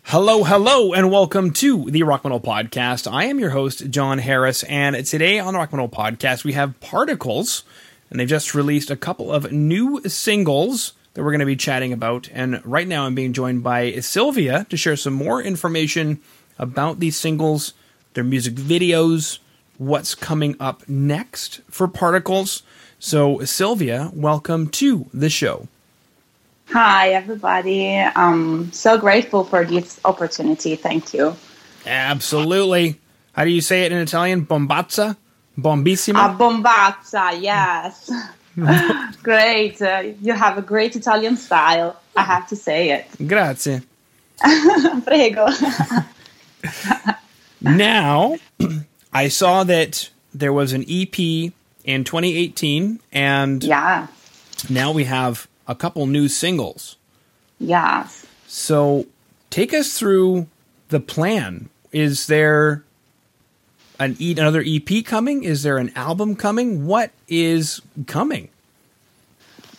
Hello, hello, and welcome to the Rock Metal Podcast. I am your host, Jon Harris, and today on the Rock Metal Podcast, we have Particles, and they've just released a couple of new singles that we're going to be chatting about. And right now, I'm being joined by Silvia to share some more information about these singles, their music videos, what's coming up next for Particles. So, Silvia, welcome to the show. Hi, everybody. I'm so grateful for this opportunity. Thank you. Absolutely. How do you say it in Italian? Bombazza? Bombissima? A bombazza, yes. great. Uh, you have a great Italian style. I have to say it. Grazie. Prego. now, I saw that there was an EP in 2018, and yeah. now we have a couple new singles. Yes. So take us through the plan. Is there an e- another EP coming? Is there an album coming? What is coming?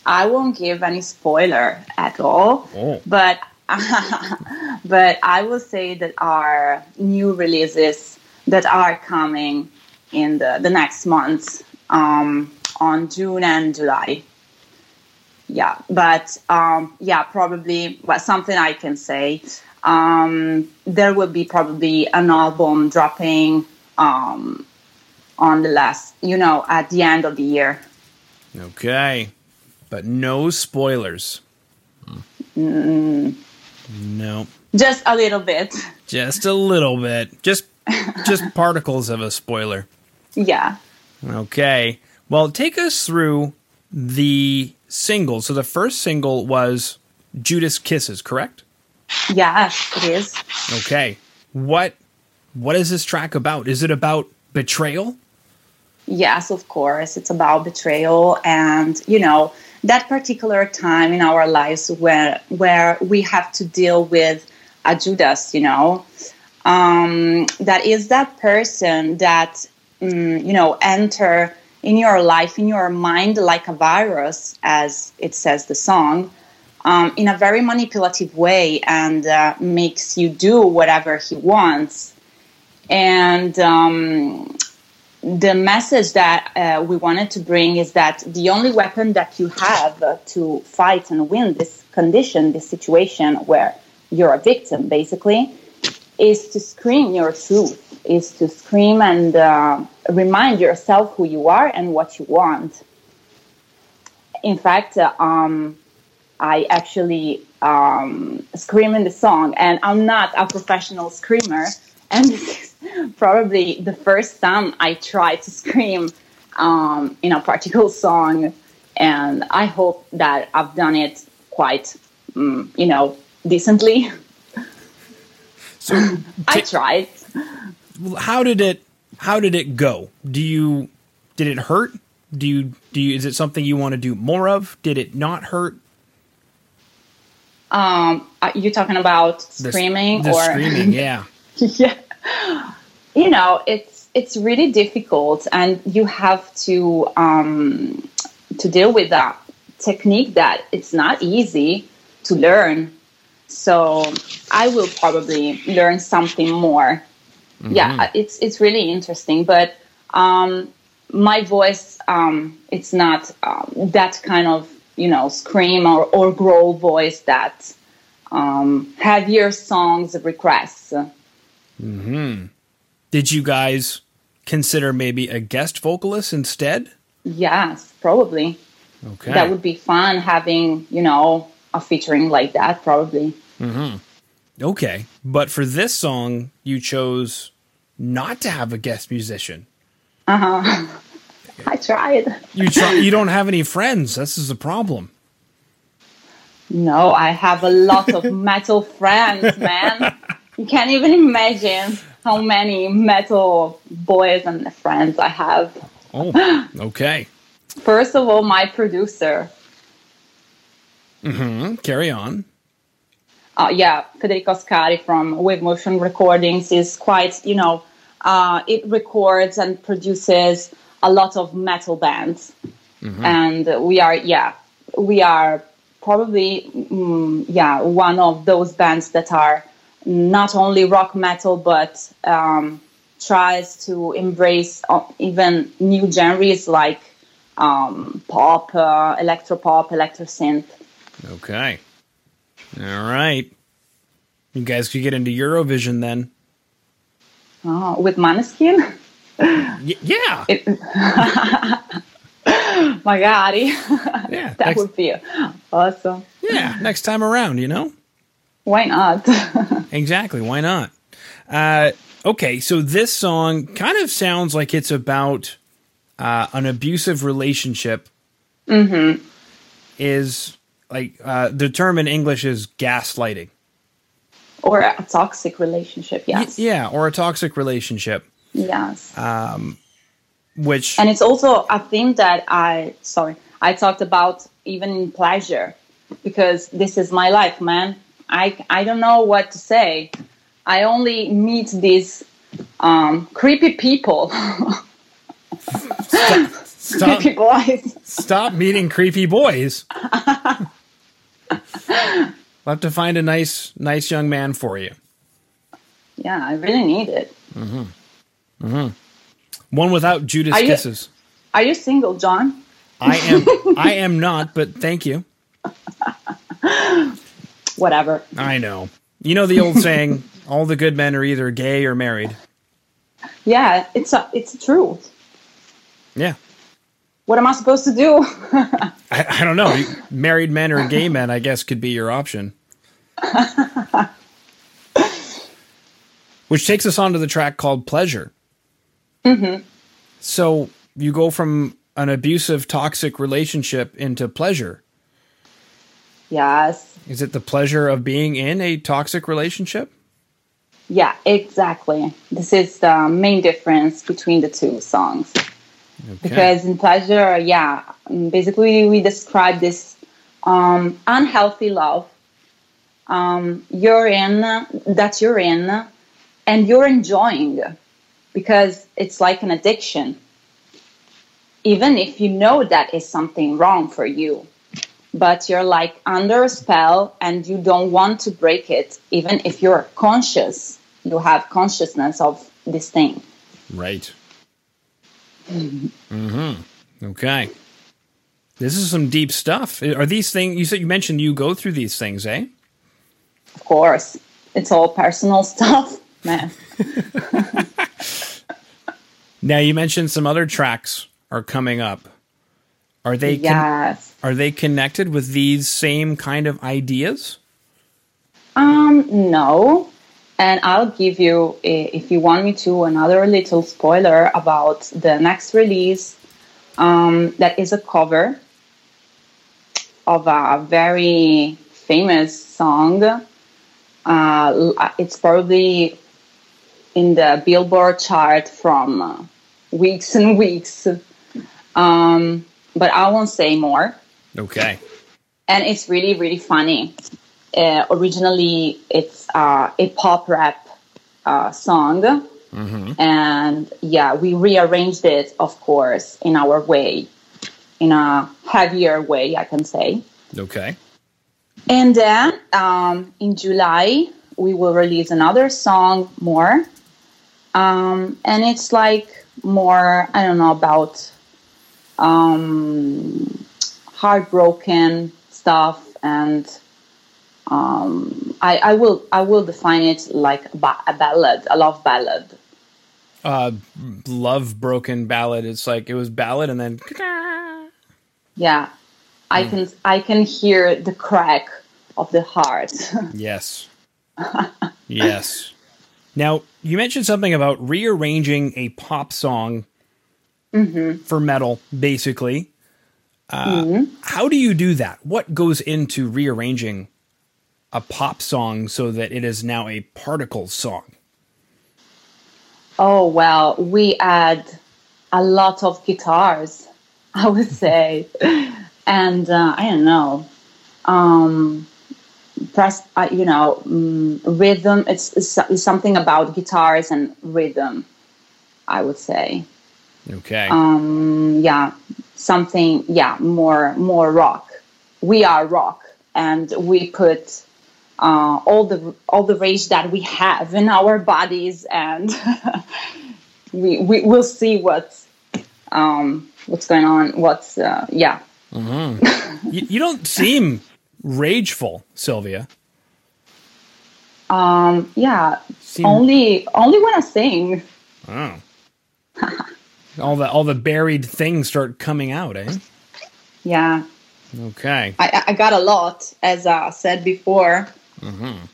I won't give any spoiler at all, Oh. but but I will say that our new releases that are coming in the, the next months um, on June and July. Yeah, but um, yeah, probably well, something I can say. Um, there will be probably an album dropping um, on the last, you know, at the end of the year. Okay. But no spoilers. Mm, No. just a little bit. Just a little bit. Just just particles of a spoiler. Yeah. Okay. Well, take us through the singles. So the first single was Judas Kisses, correct? Yes, it is. Okay. What what is this track about? Is it about betrayal? Yes, of course. It's about betrayal and, you know, that particular time in our lives where where we have to deal with a Judas, you know. Um, that is that person that mm, you know enter in your life, in your mind like a virus, as it says the song, um, in a very manipulative way and uh, makes you do whatever he wants. And um, the message that uh, we wanted to bring is that the only weapon that you have to fight and win this condition, this situation where you're a victim, basically, is to scream your truth, is to scream and uh, remind yourself who you are and what you want. In fact, uh, um, I actually um, scream in the song, and I'm not a professional screamer, and this is probably the first time I try to scream um, in a particular song, and I hope that I've done it quite, um, you know, decently. So I tried. how did it how did it go? Do you did it hurt? Do you do you is it something you want to do more of? Did it not hurt? Um, are you talking about The screaming the or screaming, yeah. yeah you know it's it's really difficult and you have to um, to deal with that technique that it's not easy to learn so i will probably learn something more yeah it's it's really interesting but um, my voice um, it's not um, that kind of you know scream or, or growl voice that um, heavier songs requests Did you guys consider maybe a guest vocalist instead? Yes, probably. Okay. That would be fun having, you know, a featuring like that, probably. Hmm. okay. But for this song, you chose not to have a guest musician. Uh huh. I tried. You try, you don't have any friends. This is a problem. No, I have a lot of metal friends, man. You can't even imagine how many metal boys and friends I have. Oh, okay. First of all, my producer. Hmm, Carry on. uh, yeah, Federico Scari from Wave Motion Recordings is quite, you know, uh, it records and produces a lot of metal bands. And we are, yeah, we are probably, mm, yeah, one of those bands that are not only rock metal but um, tries to embrace uh, even new genres like um, pop, uh, electro pop, electro synth. Okay. All right. You guys could get into Eurovision then. Oh, with Maneskin? Y- yeah. It, Magari. Yeah. that next, would be awesome. yeah. Next time around, you know? Why not? Exactly. Why not? Uh, okay. So this song kind of sounds like it's about uh, an abusive relationship. Mm-hmm. Is like uh, the term in English is gaslighting. Or a toxic relationship, Y- yes. yeah. Or a toxic relationship, Yes. um which. and it's also a theme that I sorry I talked about even in pleasure because this is my life, man. I I don't know what to say. I only meet these um, creepy people, Stop, creepy boys. stop meeting creepy boys. We'll have to find a nice, nice young man for you. Yeah, I really need it. Mm-hmm. Mm-hmm. One without Judas Are you- kisses. Are you single, Jon? I am. I am not, but thank you. Whatever. I know. You know the old saying: "All the good men are either gay or married." Yeah, it's a it's a truth. Yeah. What am I supposed to do? I, I don't know. Married men or gay men, I guess, could be your option. Which takes us on to the track called Pleasure. Mm-hmm. So you go from an abusive, toxic relationship into pleasure. yes. Is it the pleasure of being in a toxic relationship? Yeah, exactly. This is the main difference between the two songs. Okay. Because in pleasure, yeah, um, basically we describe this um, unhealthy love. Um, you're in, that you're in, and you're enjoying because it's like an addiction. Even if you know that is something wrong for you, but you're like under a spell and you don't want to break it, even if you're conscious, you have consciousness of this thing. Right. Mm-hmm. Okay. This is some deep stuff. Are these things you said you mentioned you go through these things, eh? Of course, it's all personal stuff, man. Now you mentioned some other tracks are coming up. Are they con- Yes. are they connected with these same kind of ideas? Um, no. And I'll give you, if you want me to, another little spoiler about the next release. Um, that is a cover of a very famous song. Uh, it's probably in the Billboard chart from uh, weeks and weeks. Um, but I won't say more Okay. and it's really really funny. Uh, originally, it's uh, a pop rap uh, song, and yeah, we rearranged it, of course, in our way, in a heavier way, I can say. Okay. And then um, in July, we will release another song more. Um, and it's like more, I don't know, about um, heartbroken stuff. And um, I, I will I will define it like a, ba- a ballad, a love ballad. Uh love broken ballad. It's like it was ballad and then Yeah, I can I can hear the crack of the heart. Yes. yes. Now, you mentioned something about rearranging a pop song for metal, basically. Uh, How do you do that? What goes into rearranging a pop song so that it is now a particle song? Oh well, we add a lot of guitars, I would say, and uh, I don't know, um, press. Uh, you know, um, rhythm. It's, it's, something about guitars and rhythm. I would say, Okay. um, yeah, something. Yeah, more more rock. We are rock, and we put uh, all the all the rage that we have in our bodies, and we, we will see what's um, what's going on. What's uh, yeah. You, you don't seem rageful, Silvia. Um, yeah, Seem- only only when I sing. Oh. all the all the buried things start coming out, eh? Yeah, Okay. I, I- I got a lot, as I said before. Mm-hmm.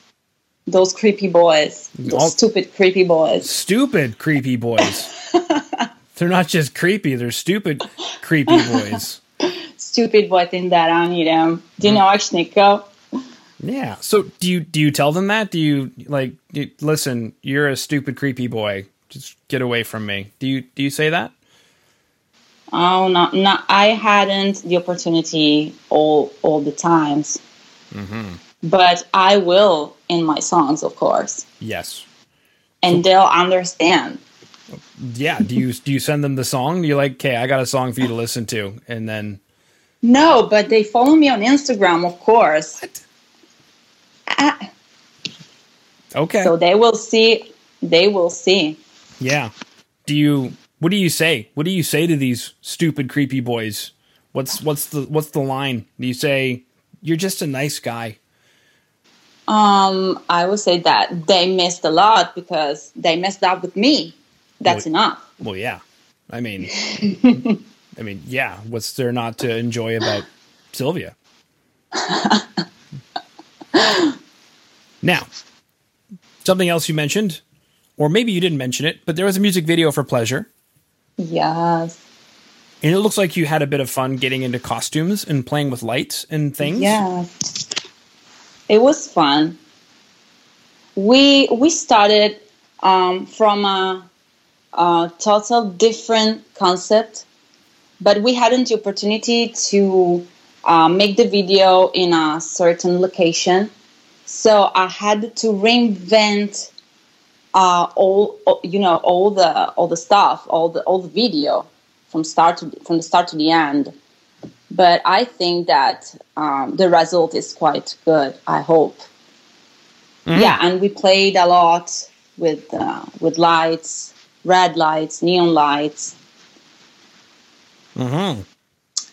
Those creepy boys, those All- stupid creepy boys. Stupid creepy boys. they're not just creepy, they're stupid creepy boys. Stupid boy tindára, them. Do you mm. know Nico? Yeah. So do you do you tell them that? Do you like you, listen, you're a stupid creepy boy. Just get away from me. Do you do you say that? Oh no, no! I hadn't the opportunity all all the times, mm-hmm. But I will in my songs, of course, Yes. and they'll understand. Yeah. Do you do you send them the song? Do you like, okay, I got a song for you to listen to, and then No, but they follow me on Instagram, of course, what? Ah, Okay. so they will see. They will see. Yeah. Do you what do you say? What do you say to these stupid creepy boys? What's what's the what's the line? Do you say you're just a nice guy? Um, I would say that they missed a lot because they messed up with me. That's Well- enough. Well, yeah. I mean I mean, yeah, what's there not to enjoy about Silvia? now, something else you mentioned, or maybe you didn't mention it, but there was a music video for Pleasure. Yes. And it looks like you had a bit of fun getting into costumes and playing with lights and things. Yeah. It was fun. We we started um, from a, a total different concept, but we hadn't the opportunity to uh, make the video in a certain location. So I had to reinvent uh, all you know all the all the stuff, all the all the video from start to from the start to the end but I think that um, the result is quite good. I hope. Yeah, and we played a lot with uh, with lights, red lights, neon lights, Mm-hmm.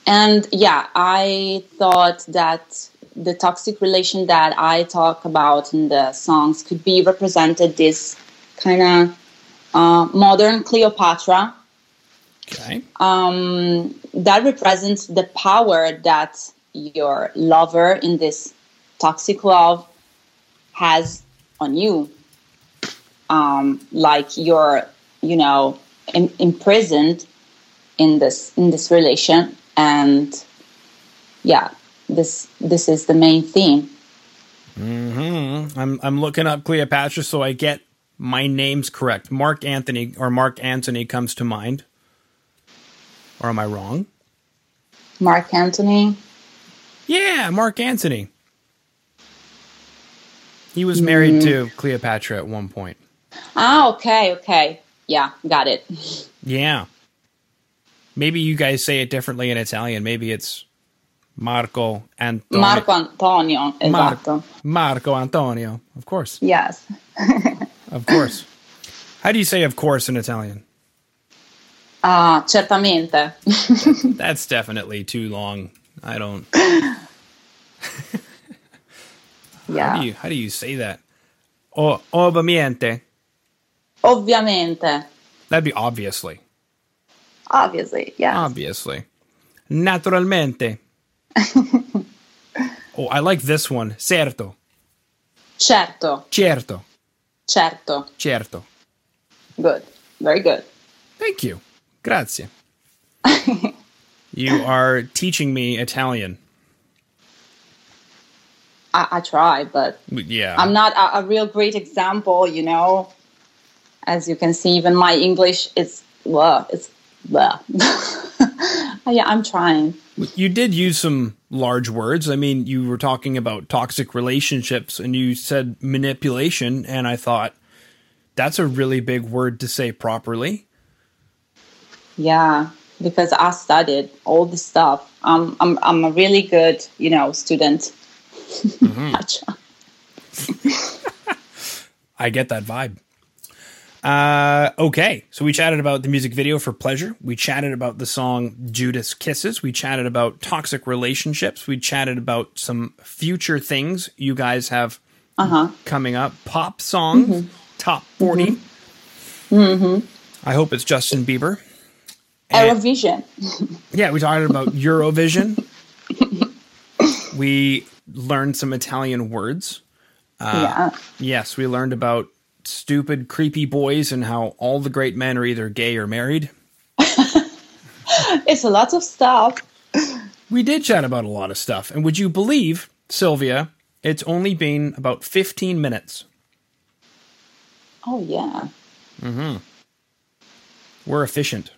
and yeah, I thought that the toxic relation that I talk about in the songs could be represented this kind of uh, modern Cleopatra Okay. um, that represents the power that your lover in this toxic love has on you. Um, like you're, you know, im- imprisoned in this in this relation, and yeah, this this is the main theme. Mm-hmm. I'm I'm looking up Cleopatra so I get my names correct. Mark Anthony or Mark Antony comes to mind. Or am I wrong? Mark Antony. Yeah, Mark Antony. He was married to Cleopatra at one point. Ah, okay, okay, yeah, got it. Yeah. Maybe you guys say it differently in Italian. Maybe it's Marco Antonio. Marco Antonio, Mar- Marco Antonio. Of course. Yes. Of course. How do you say of course in Italian? Ah, certamente. That's definitely too long. I don't yeah. How do you how do you say that? Oh, ovviamente. Ovviamente. That'd be obviously. Obviously, yeah. Obviously. Naturalmente. oh, I like this one. Certo. certo, Certo. certo. Certo. Good. Very good. Thank you. Grazie. you are teaching me Italian. I, I try, but Yeah. I'm not a, a real great example, you know. As you can see, even my English is blah, it's blah. yeah, I'm trying. You did use some large words. I mean, you were talking about toxic relationships and you said manipulation, and I thought that's a really big word to say properly. Yeah, because I studied all this stuff. Um, I'm I'm a really good, you know, student. I try. I get that vibe. Uh, okay, so we chatted about the music video for Pleasure. We chatted about the song Judas Kisses. We chatted about toxic relationships. We chatted about some future things you guys have Uh-huh. coming up. Pop songs, Mm-hmm. top 40. I hope it's Justin Bieber. And- Eurovision. yeah, we talked about Eurovision. we learned some Italian words. yeah. Yes, we learned about stupid, creepy boys and how all the great men are either gay or married. It's a lot of stuff. We did chat about a lot of stuff. And would you believe, Silvia, it's only been about 15 minutes. Oh yeah. Mm hmm. We're efficient.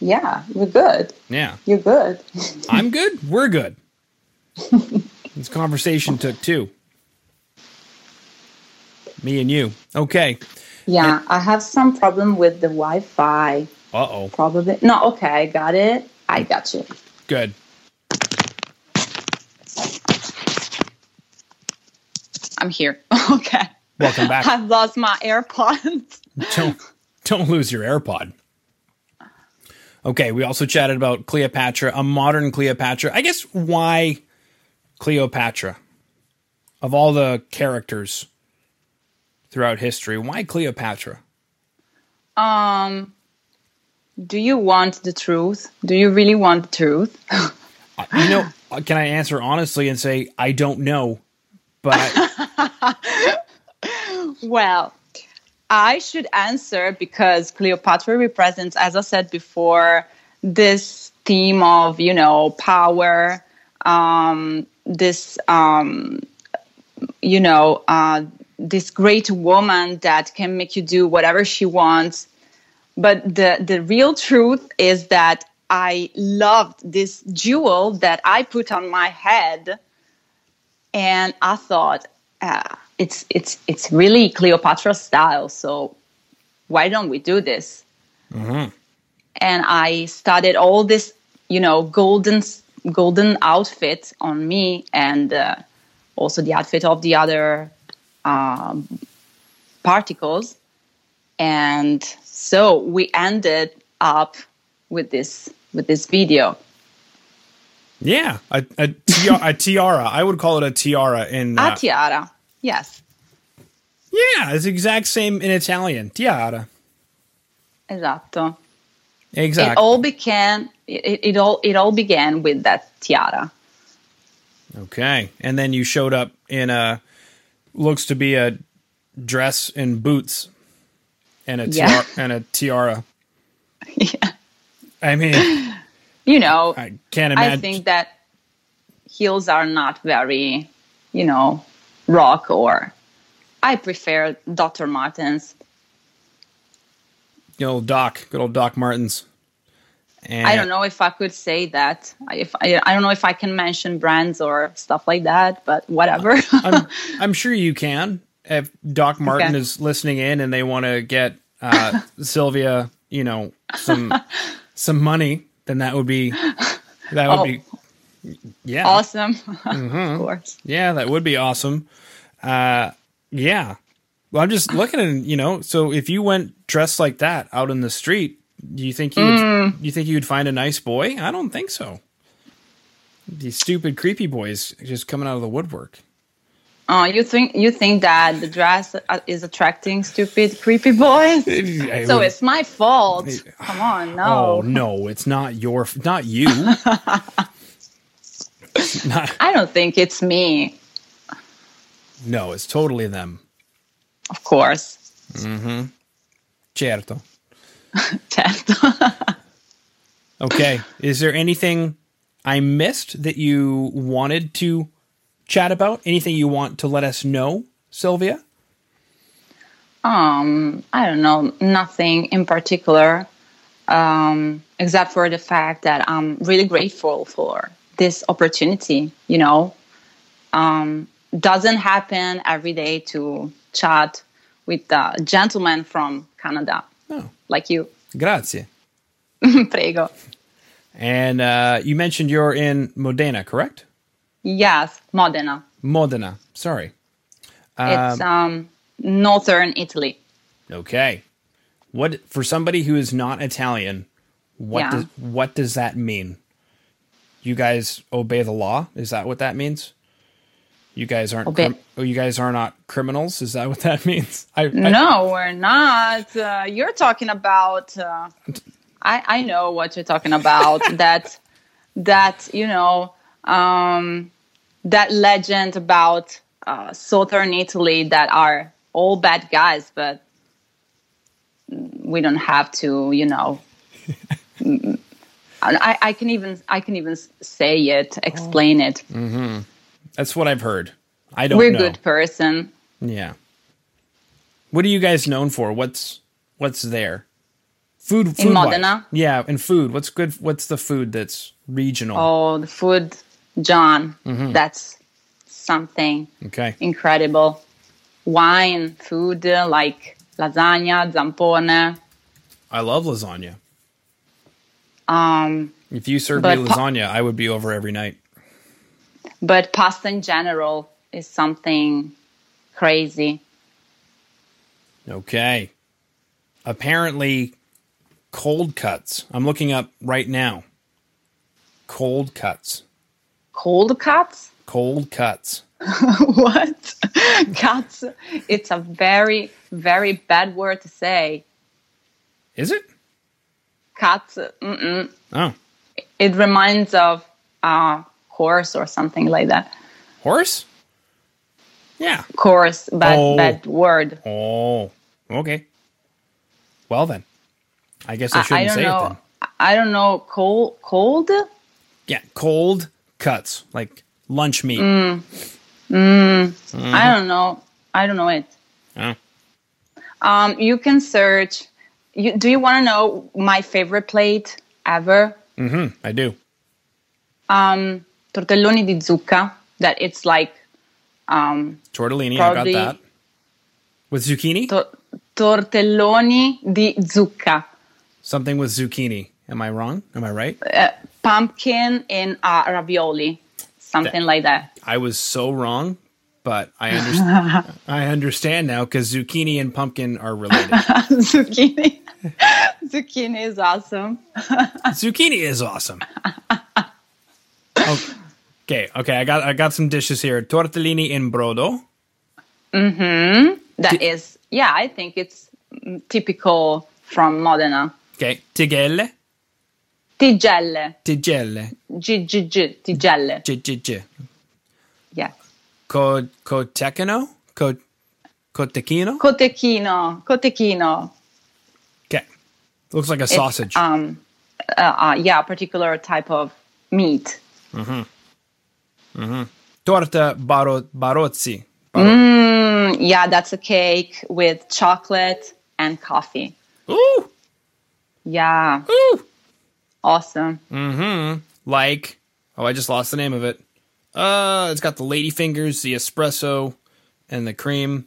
Yeah, you're good. Yeah. You're good. I'm good. We're good. this conversation took two. Me and you. Okay. Yeah, I have some problem with the Wi-Fi. Uh oh. Probably. No, okay, I got it. I got you. Good. I'm here. okay. Welcome back. I've lost my AirPods. don't don't lose your AirPod. Okay, we also chatted about Cleopatra, a modern Cleopatra. I guess why Cleopatra? Of all the characters throughout history, why Cleopatra? Um, do you want the truth? Do you really want the truth? You know, can I answer honestly and say I don't know, but Well, I should answer because Cleopatra represents, as I said before, this theme of, you know, power, um, this, um, you know, uh, this great woman that can make you do whatever she wants. But the, the real truth is that I loved this jewel that I put on my head and I thought uh, it's it's it's really Cleopatra style. So why don't we do this? And I started all this, you know, golden golden outfit on me, and uh, also the outfit of the other um, particles. And so we ended up with this with this video. yeah, a, a, tiara, a tiara. I would call it a tiara in. A Uh, tiara, yes, yeah, it's the exact same in Italian. Tiara. esatto. Exactly. It all began. It, it all it all began with that tiara. Okay. And then you showed up in a looks to be a dress and boots and a Yeah. tiara, and a tiara. yeah. I mean, You know, I can't imagine. I think that heels are not very, you know, rock or. I prefer Dr. Martens. good old Doc, good old Doc Martens. And I don't know if I could say that. If I, I don't know if I can mention brands or stuff like that, but whatever. I'm, I'm sure you can. If Doc Martens Okay. is listening in and they want to get uh, Silvia, you know, some some money, then that would be that would Oh. be yeah. awesome, Mm-hmm. of course. Yeah, that would be awesome. Uh, yeah. Well, I'm just looking at you know. So if you went dressed like that out in the street, do you think you would? Mm. You think you'd find a nice boy? I don't think so. These stupid, creepy boys just coming out of the woodwork. Oh, you think you think that the dress uh, is attracting stupid, creepy boys? So it's my fault. Come on, no. Oh no. no, it's not your, not you. I don't think it's me. no, it's totally them. Of course. Mm-hmm. Certo. Certo. Okay. Is there anything I missed that you wanted to chat about? Anything you want to let us know, Silvia? um, I don't know, nothing in particular, um, except for the fact that I'm really grateful for this opportunity. You know, um, doesn't happen every day to chat with a gentleman from Canada No. like you. Grazie. Prego. And uh, you mentioned you're in Modena, correct? Yes, Modena. Modena. Sorry. it's um, northern Italy. Okay. What for somebody who is not Italian, what Yeah. does what does that mean? You guys obey the law? Is that what that means? You guys aren't crim- oh, you guys are not criminals? Is that what that means? I, I No, we're not. Uh, you're talking about. Uh, I I know what you're talking about. that that you know um, that legend about uh, southern Italy that are all bad guys, but we don't have to. You know. I, I can even I can even say it, oh. explain it. Mm-hmm. that's what I've heard. I don't We're know. good person. Yeah. What are you guys known for? What's what's there? Food, food Modena? Yeah, and food. What's good? What's the food that's regional? Oh, the food, Jon. Mm-hmm. That's something Okay. incredible. Wine, food like lasagna, zampone. I love lasagna. Um, If you served me pa- lasagna, I would be over every night. but pasta in general is something crazy. Okay. Apparently, cold cuts. I'm looking up right now. Cold cuts. Cold cuts? Cold cuts. what? cuts? It's a very, very bad word to say. Is it? Cuts. Mm-mm. Oh, It reminds of a horse or something like that. horse? Yeah. Course, bad, Oh. bad word. Oh, okay. Well then, I guess I I, I shouldn't don't say it know. then. I don't know. Cold, cold. Yeah, cold cuts like lunch meat. Mm. Mm-hmm. I don't know. I don't know it. Oh. Um, you can search. You, do you want to know my favorite plate ever? Mm-hmm, I do. Um, tortelloni di zucca. That it's like um, Tortellini, Probably- I got that. With zucchini? to- tortelloni di zucca. Something with zucchini. Am I wrong? Am I right? Uh, pumpkin in uh, ravioli, something like that. I was so wrong, but I understand. I understand now because zucchini and pumpkin are related. zucchini. zucchini is awesome. zucchini is awesome. Okay, okay, I got I got some dishes here. Tortellini in brodo. Mm-hmm. That is, yeah, I think it's typical from Modena. Okay, tigelle, Tigelle, tigelle, G G G, tigelle. G G G. Yeah. Co cotechino, co cotechino. Cotechino, cotechino. Okay, looks like a It's, sausage. um, uh, uh, yeah, a particular type of meat. Mhm. Mhm. Torta baro barozzi. Mm, yeah, that's a cake with chocolate and coffee. Ooh, Yeah, ooh. awesome. Mhm. Like, oh, I just lost the name of it. Uh, it's got the lady fingers, the espresso, and the cream.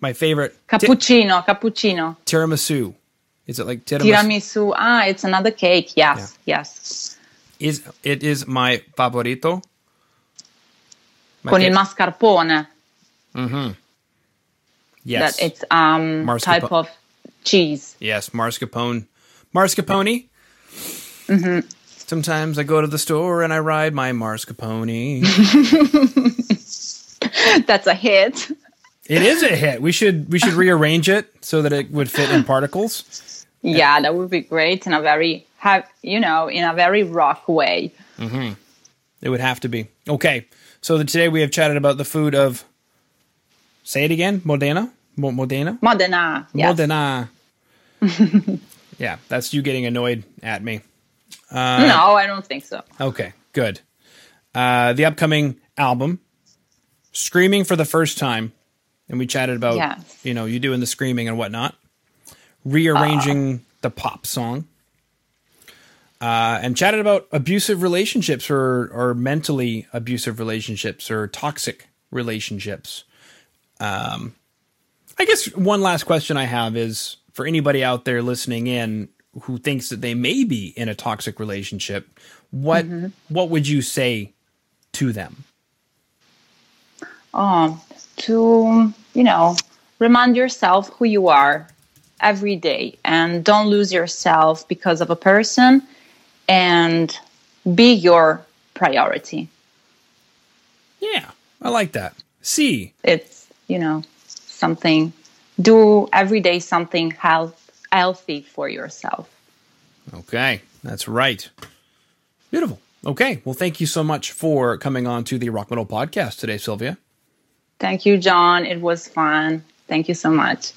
My favorite ti- Cappuccino, cappuccino. tiramisu. Is it like tiramisu? Tiramisu. Ah, it's another cake. Yes, yes. Is it is my favorito? My Con il mascarpone. yes, That it's um type of cheese. yes, mascarpone, mascarpone. Mm-hmm. Sometimes I go to the store and I ride my mascarpone. That's a hit. it is a hit. We should we should rearrange it so that it would fit in particles. Yeah, that would be great in a very have you know in a very rock way. Mm-hmm. It would have to be. Okay. So the, today we have chatted about the food of. Say it again. Modena. Mo- Modena. Modena. Yes. Modena. yeah, that's you getting annoyed at me. No, I don't think so. Okay, good. Uh, the upcoming album, Screaming for the First Time, and we chatted about Yes. you know you doing the screaming and whatnot, rearranging the pop song, uh, and chatted about abusive relationships or or mentally abusive relationships or toxic relationships. Um, I guess one last question I have is for anybody out there listening in who thinks that they may be in a toxic relationship, what mm-hmm. what would you say to them? Oh, to, you know, remind yourself who you are every day and don't lose yourself because of a person and be your priority. Yeah, I like that. See, it's, you know, something, do every day something health, healthy for yourself. Okay, that's right. Beautiful. Okay, well, thank you so much for coming on to the Rock Metal podcast today, Silvia. Thank you, Jon. It was fun. Thank you so much.